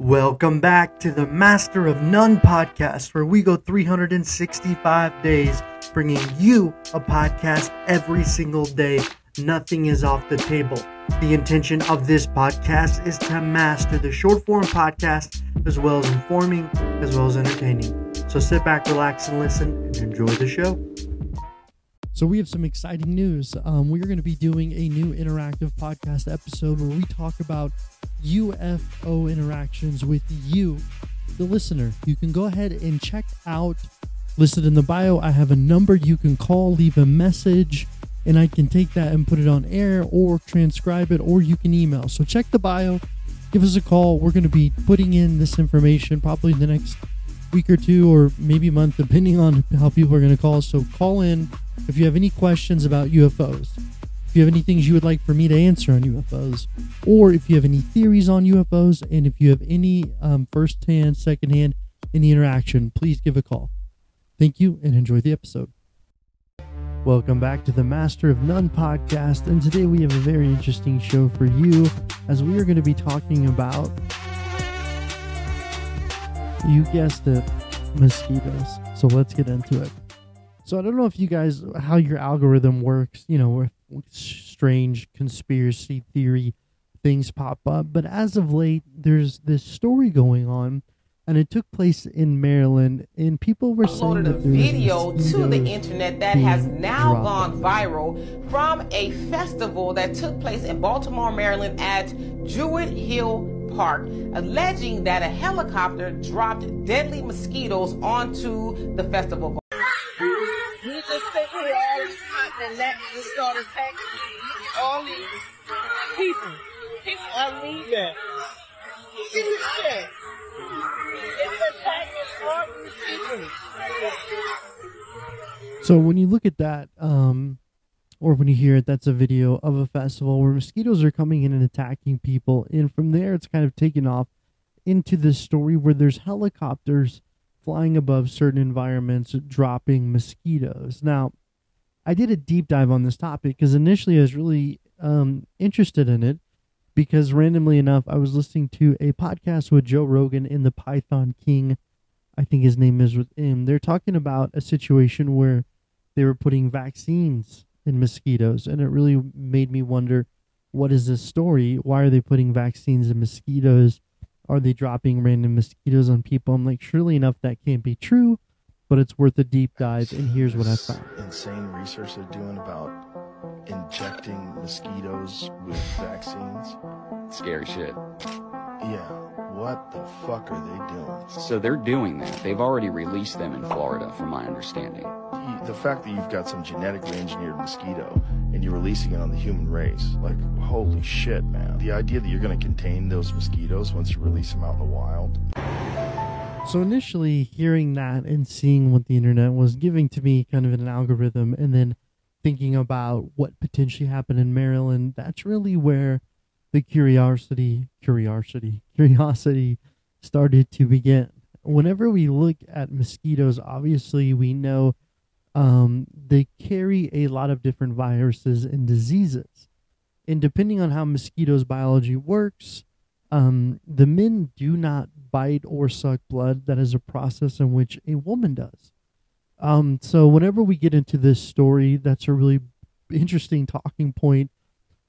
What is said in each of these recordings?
Welcome back to the Master of None podcast, where we go 365 days bringing you a podcast every single day. Nothing is off the table. The intention of this podcast is to master the short form podcast as well as informing, as well as entertaining. So sit back, relax, and listen and enjoy the show. So, we have some exciting news. Um, we are going to be doing a new interactive podcast episode where we talk about UFO interactions with you, the listener. You can go ahead and check out, listed in the bio, I have a number you can call, leave a message, and I can take that and put it on air or transcribe it, or you can email. So, check the bio, give us a call. We're going to be putting in this information probably in the next week or two or maybe month, depending on how people are going to call. So, call in if you have any questions about UFOs if you have any things you would like for me to answer on UFOs, or if you have any theories on UFOs, and if you have any um, first hand, second hand, any interaction, please give a call. Thank you and enjoy the episode. Welcome back to the Master of None podcast, and today we have a very interesting show for you as we are going to be talking about, you guessed it, mosquitoes. So let's get into it. So I don't know if you guys how your algorithm works, you know, strange conspiracy theory things pop up, but as of late there's this story going on and it took place in Maryland and people were saying that a video to the internet that has now dropped. gone viral from a festival that took place in Baltimore, Maryland at Druid Hill Park, alleging that a helicopter dropped deadly mosquitoes onto the festival just sit here all this time and let start attacking all these people. People are leaving. See this shit. It's attacking all these people. So when you look at that, um, or when you hear it, that's a video of a festival where mosquitoes are coming in and attacking people, and from there it's kind of taken off into this story where there's helicopters flying above certain environments, dropping mosquitoes. Now, I did a deep dive on this topic because initially I was really um, interested in it because randomly enough, I was listening to a podcast with Joe Rogan in the Python King. I think his name is with him. They're talking about a situation where they were putting vaccines in mosquitoes, and it really made me wonder what is this story? Why are they putting vaccines in mosquitoes? Are they dropping random mosquitoes on people? I'm like, surely enough, that can't be true, but it's worth a deep dive. And here's what I found insane research they're doing about injecting mosquitoes with vaccines. Scary shit. Yeah. What the fuck are they doing? So they're doing that. They've already released them in Florida, from my understanding the fact that you've got some genetically engineered mosquito and you're releasing it on the human race, like, holy shit, man. The idea that you're going to contain those mosquitoes once you release them out in the wild. So initially, hearing that and seeing what the internet was giving to me, kind of an algorithm, and then thinking about what potentially happened in Maryland, that's really where the curiosity, curiosity, curiosity started to begin. Whenever we look at mosquitoes, obviously we know um, they carry a lot of different viruses and diseases. And depending on how mosquitoes' biology works, um, the men do not bite or suck blood. That is a process in which a woman does. Um, so whenever we get into this story, that's a really interesting talking point.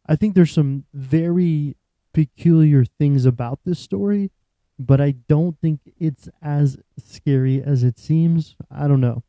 I think there's some very peculiar things about this story, but I don't think it's as scary as it seems. I don't know.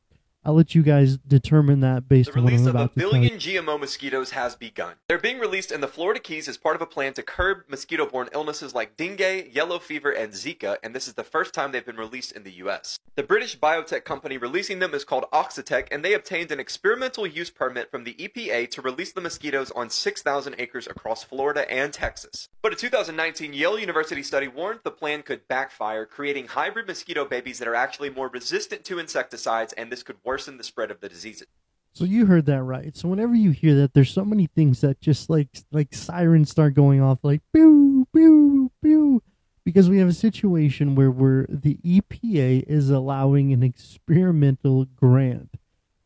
I'll let you guys determine that based the on what I'm about to The release of a billion GMO mosquitoes has begun. They're being released in the Florida Keys as part of a plan to curb mosquito-borne illnesses like dengue, yellow fever, and Zika, and this is the first time they've been released in the U.S. The British biotech company releasing them is called Oxitec, and they obtained an experimental use permit from the EPA to release the mosquitoes on 6,000 acres across Florida and Texas. But a 2019 Yale University study warned the plan could backfire, creating hybrid mosquito babies that are actually more resistant to insecticides, and this could worsen the spread of the diseases. So you heard that right. So whenever you hear that, there's so many things that just like like sirens start going off, like pew pew pew, because we have a situation where we're the EPA is allowing an experimental grant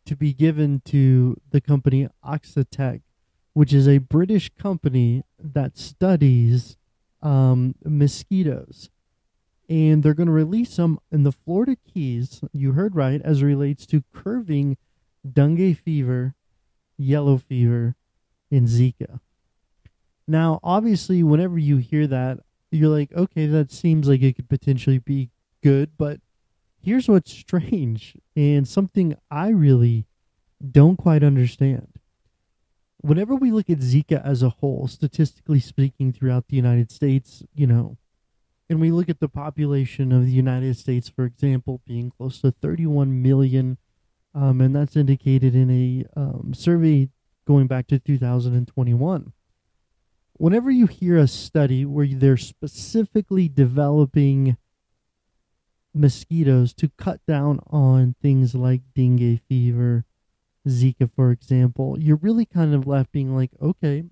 to be given to the company Oxitec, which is a British company that studies um, mosquitoes. And they're going to release them in the Florida Keys. You heard right, as it relates to curving dengue fever, yellow fever, and Zika. Now, obviously, whenever you hear that, you're like, okay, that seems like it could potentially be good, but here's what's strange and something I really don't quite understand. Whenever we look at Zika as a whole, statistically speaking, throughout the United States, you know, and we look at the population of the United States, for example, being close to 31 million, um, and that's indicated in a um, survey going back to 2021. Whenever you hear a study where they're specifically developing mosquitoes to cut down on things like dengue fever, Zika, for example, you're really kind of left being like, okay,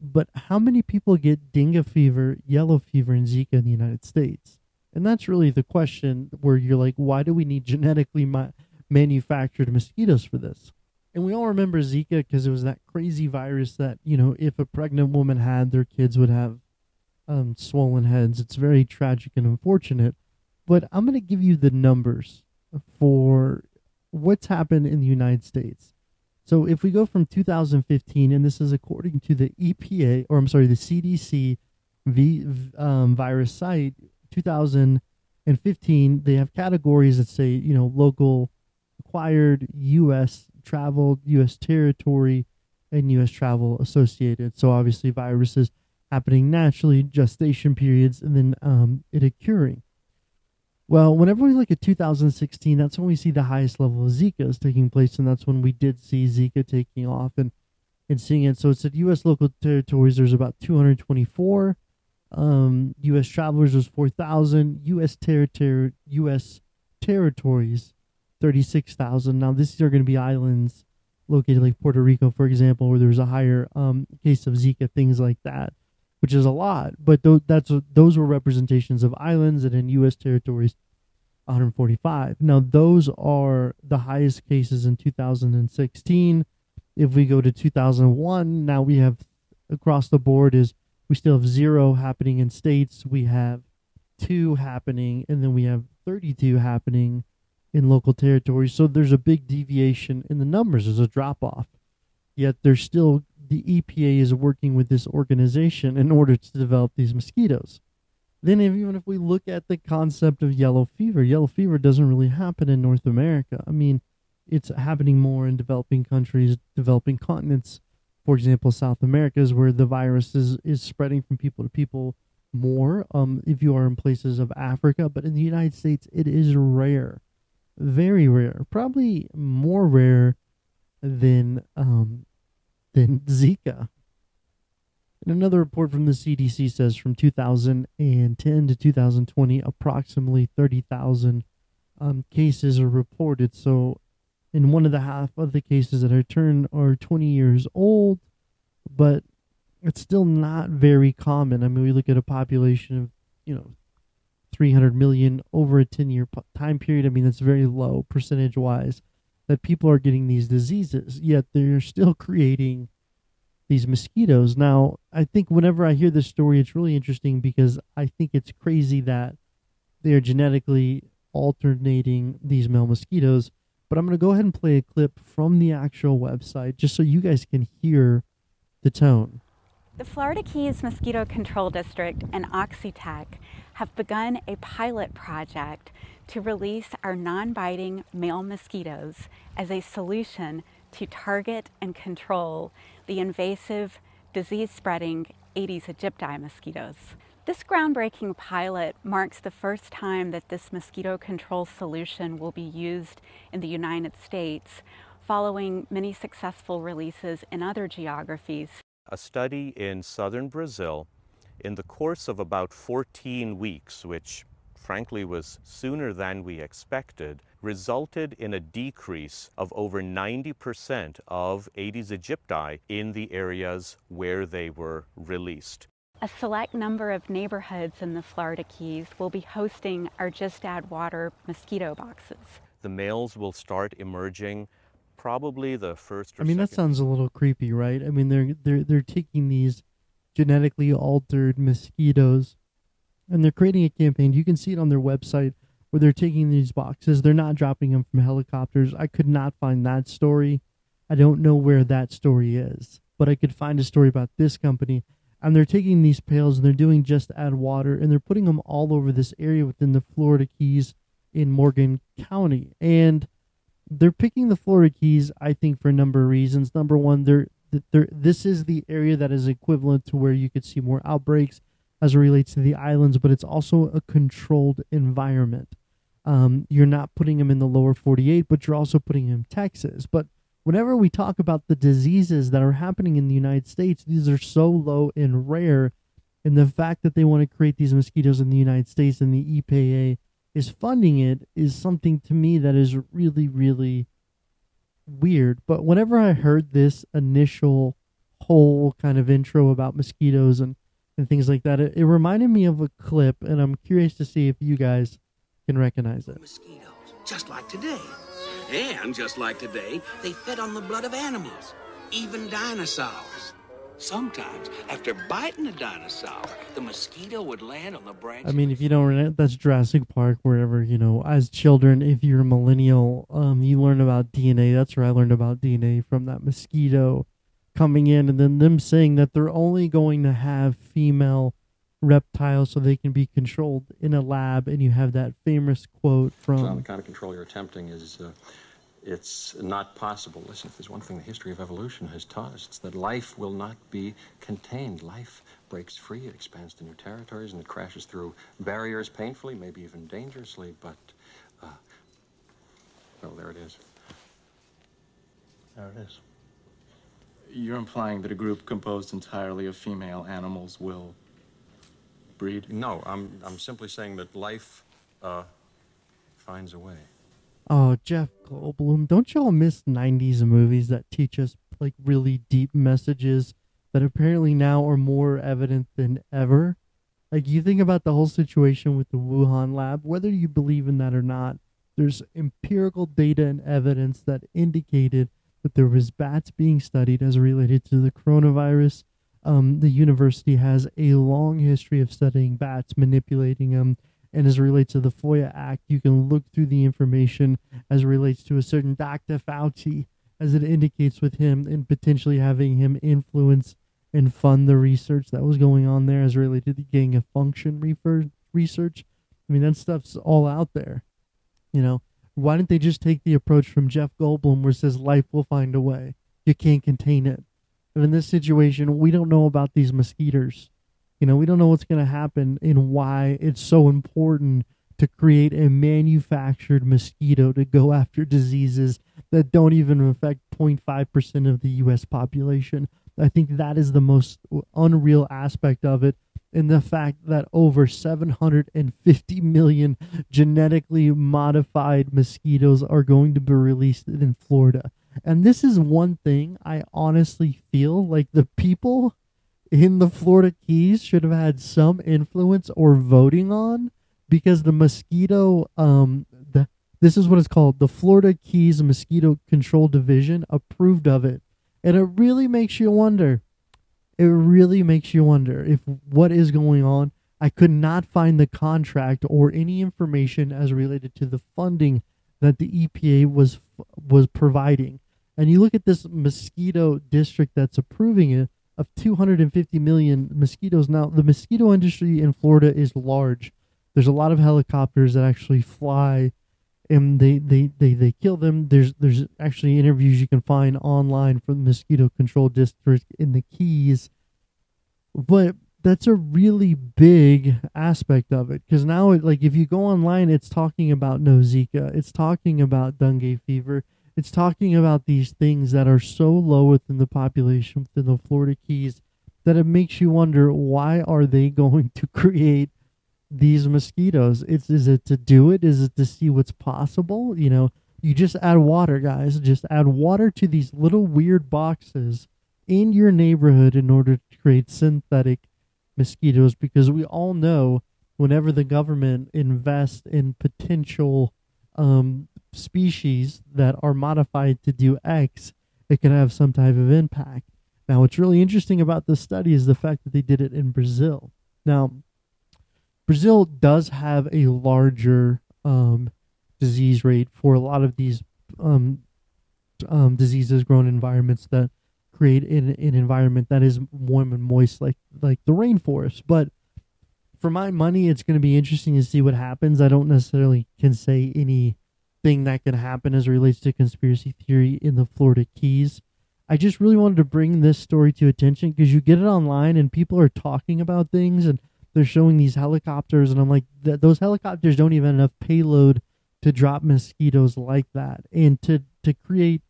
but how many people get dengue fever, yellow fever, and Zika in the United States? And that's really the question where you're like, why do we need genetically ma- manufactured mosquitoes for this? And we all remember Zika because it was that crazy virus that, you know, if a pregnant woman had, their kids would have um, swollen heads. It's very tragic and unfortunate. But I'm going to give you the numbers for what's happened in the United States. So if we go from 2015, and this is according to the EPA, or I'm sorry, the CDC v, um, virus site, 2015, they have categories that say, you know, local acquired, U.S. traveled, U.S. territory, and U.S. travel associated. So obviously, viruses happening naturally, gestation periods, and then um, it occurring. Well, whenever we look at 2016, that's when we see the highest level of Zika is taking place, and that's when we did see Zika taking off and, and seeing it. So it said U.S. local territories, there's about 224. Um, U.S. travelers was 4,000. U.S. U.S. territories, 36,000. Now, these are going to be islands located like Puerto Rico, for example, where there's a higher um, case of Zika, things like that which is a lot. But th- that's those were representations of islands and in U.S. territories, 145. Now those are the highest cases in 2016. If we go to 2001, now we have across the board is we still have zero happening in states. We have two happening, and then we have 32 happening in local territories. So there's a big deviation in the numbers. There's a drop off. Yet there's still the EPA is working with this organization in order to develop these mosquitoes. Then, if, even if we look at the concept of yellow fever, yellow fever doesn't really happen in North America. I mean, it's happening more in developing countries, developing continents. For example, South America is where the virus is, is spreading from people to people more. Um, if you are in places of Africa, but in the United States, it is rare, very rare, probably more rare than um, than Zika. And another report from the CDC says from 2010 to 2020, approximately 30,000 um, cases are reported. So, in one of the half of the cases that are turned are 20 years old, but it's still not very common. I mean, we look at a population of, you know, 300 million over a 10 year time period. I mean, that's very low percentage wise that people are getting these diseases, yet they're still creating these mosquitoes. Now, I think whenever I hear this story, it's really interesting because I think it's crazy that they are genetically alternating these male mosquitoes. But I'm going to go ahead and play a clip from the actual website just so you guys can hear the tone. The Florida Keys Mosquito Control District and Oxitec have begun a pilot project to release our non biting male mosquitoes as a solution to target and control the invasive, disease spreading Aedes aegypti mosquitoes. This groundbreaking pilot marks the first time that this mosquito control solution will be used in the United States, following many successful releases in other geographies. A study in southern Brazil, in the course of about 14 weeks, which frankly was sooner than we expected, resulted in a decrease of over 90% of Aedes aegypti in the areas where they were released. A select number of neighborhoods in the Florida Keys will be hosting our Just Add Water mosquito boxes. The males will start emerging probably the first I mean that sounds a little creepy, right? I mean they're they're they're taking these genetically altered mosquitoes and they're creating a campaign. You can see it on their website where they're taking these boxes. They're not dropping them from helicopters. I could not find that story. I don't know where that story is, but I could find a story about this company. And they're taking these pails and they're doing just add water and they're putting them all over this area within the Florida Keys in Morgan County. And they're picking the Florida Keys, I think, for a number of reasons. Number one, they're, they're this is the area that is equivalent to where you could see more outbreaks as it relates to the islands, but it's also a controlled environment. Um, you're not putting them in the lower 48, but you're also putting them in Texas. But whenever we talk about the diseases that are happening in the United States, these are so low and rare. And the fact that they want to create these mosquitoes in the United States and the EPA is funding it is something to me that is really, really weird. But whenever I heard this initial whole kind of intro about mosquitoes and and things like that. It, it reminded me of a clip, and I'm curious to see if you guys can recognize it. Mosquitoes, just like today. And just like today, they fed on the blood of animals, even dinosaurs. Sometimes, after biting a dinosaur, the mosquito would land on the branch. I mean, if you don't, that's Jurassic Park. Wherever you know, as children, if you're a millennial, um, you learn about DNA. That's where I learned about DNA from that mosquito coming in and then them saying that they're only going to have female reptiles so they can be controlled in a lab. And you have that famous quote from so the kind of control you're attempting is uh, it's not possible. Listen if there's one thing the history of evolution has taught us it's that life will not be contained. Life breaks free it expands to new territories and it crashes through barriers painfully maybe even dangerously but uh, well there it is. There it is you're implying that a group composed entirely of female animals will breed? No, I'm, I'm simply saying that life uh, finds a way. Oh, Jeff Goldblum, don't y'all miss 90s movies that teach us like really deep messages that apparently now are more evident than ever? Like, you think about the whole situation with the Wuhan lab, whether you believe in that or not, there's empirical data and evidence that indicated that there was bats being studied as related to the coronavirus. Um, the university has a long history of studying bats, manipulating them, and as relates to the FOIA Act, you can look through the information as relates to a certain Dr. Fauci, as it indicates with him, and potentially having him influence and fund the research that was going on there as related to the gain of function research. I mean, that stuff's all out there, you know. Why didn't they just take the approach from Jeff Goldblum where it says life will find a way? You can't contain it. And in this situation, we don't know about these mosquitoes. You know, we don't know what's going to happen and why it's so important to create a manufactured mosquito to go after diseases that don't even affect 0.5% of the U.S. population. I think that is the most unreal aspect of it in the fact that over 750 million genetically modified mosquitoes are going to be released in Florida. And this is one thing I honestly feel like the people in the Florida Keys should have had some influence or voting on because the mosquito um the this is what it's called the Florida Keys Mosquito Control Division approved of it. And it really makes you wonder it really makes you wonder if what is going on. I could not find the contract or any information as related to the funding that the EPA was was providing. And you look at this mosquito district that's approving it of 250 million mosquitoes. Now, the mosquito industry in Florida is large. There's a lot of helicopters that actually fly and they, they, they, they kill them. There's there's actually interviews you can find online from the mosquito control district in the Keys. But that's a really big aspect of it because now it, like if you go online it's talking about no zika it's talking about dengue fever. It's talking about these things that are so low within the population within the florida keys that it makes you wonder why are they going to create these mosquitoes it's is it to do it is it to see what's possible you know you just add water guys just add water to these little weird boxes in your neighborhood in order to create synthetic mosquitoes because we all know whenever the government invests in potential um, species that are modified to do X, it can have some type of impact. Now, what's really interesting about this study is the fact that they did it in Brazil. Now, Brazil does have a larger um, disease rate for a lot of these um, um, diseases grown environments that create an, an environment that is warm and moist, like like the rainforest. But for my money, it's going to be interesting to see what happens. I don't necessarily can say anything that can happen as it relates to conspiracy theory in the Florida Keys. I just really wanted to bring this story to attention because you get it online and people are talking about things and they're showing these helicopters and I'm like, those helicopters don't even have enough payload to drop mosquitoes like that and to to create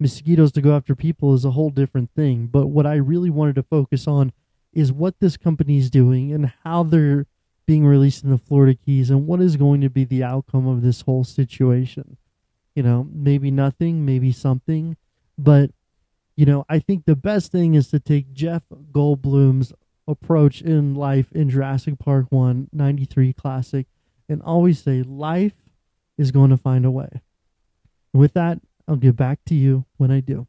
mosquitoes to go after people is a whole different thing. But what I really wanted to focus on is what this company is doing and how they're being released in the Florida Keys and what is going to be the outcome of this whole situation. You know, maybe nothing, maybe something, but you know, I think the best thing is to take Jeff Goldblum's approach in life in Jurassic Park 1 93 classic and always say life is going to find a way. With that, I'll get back to you when I do.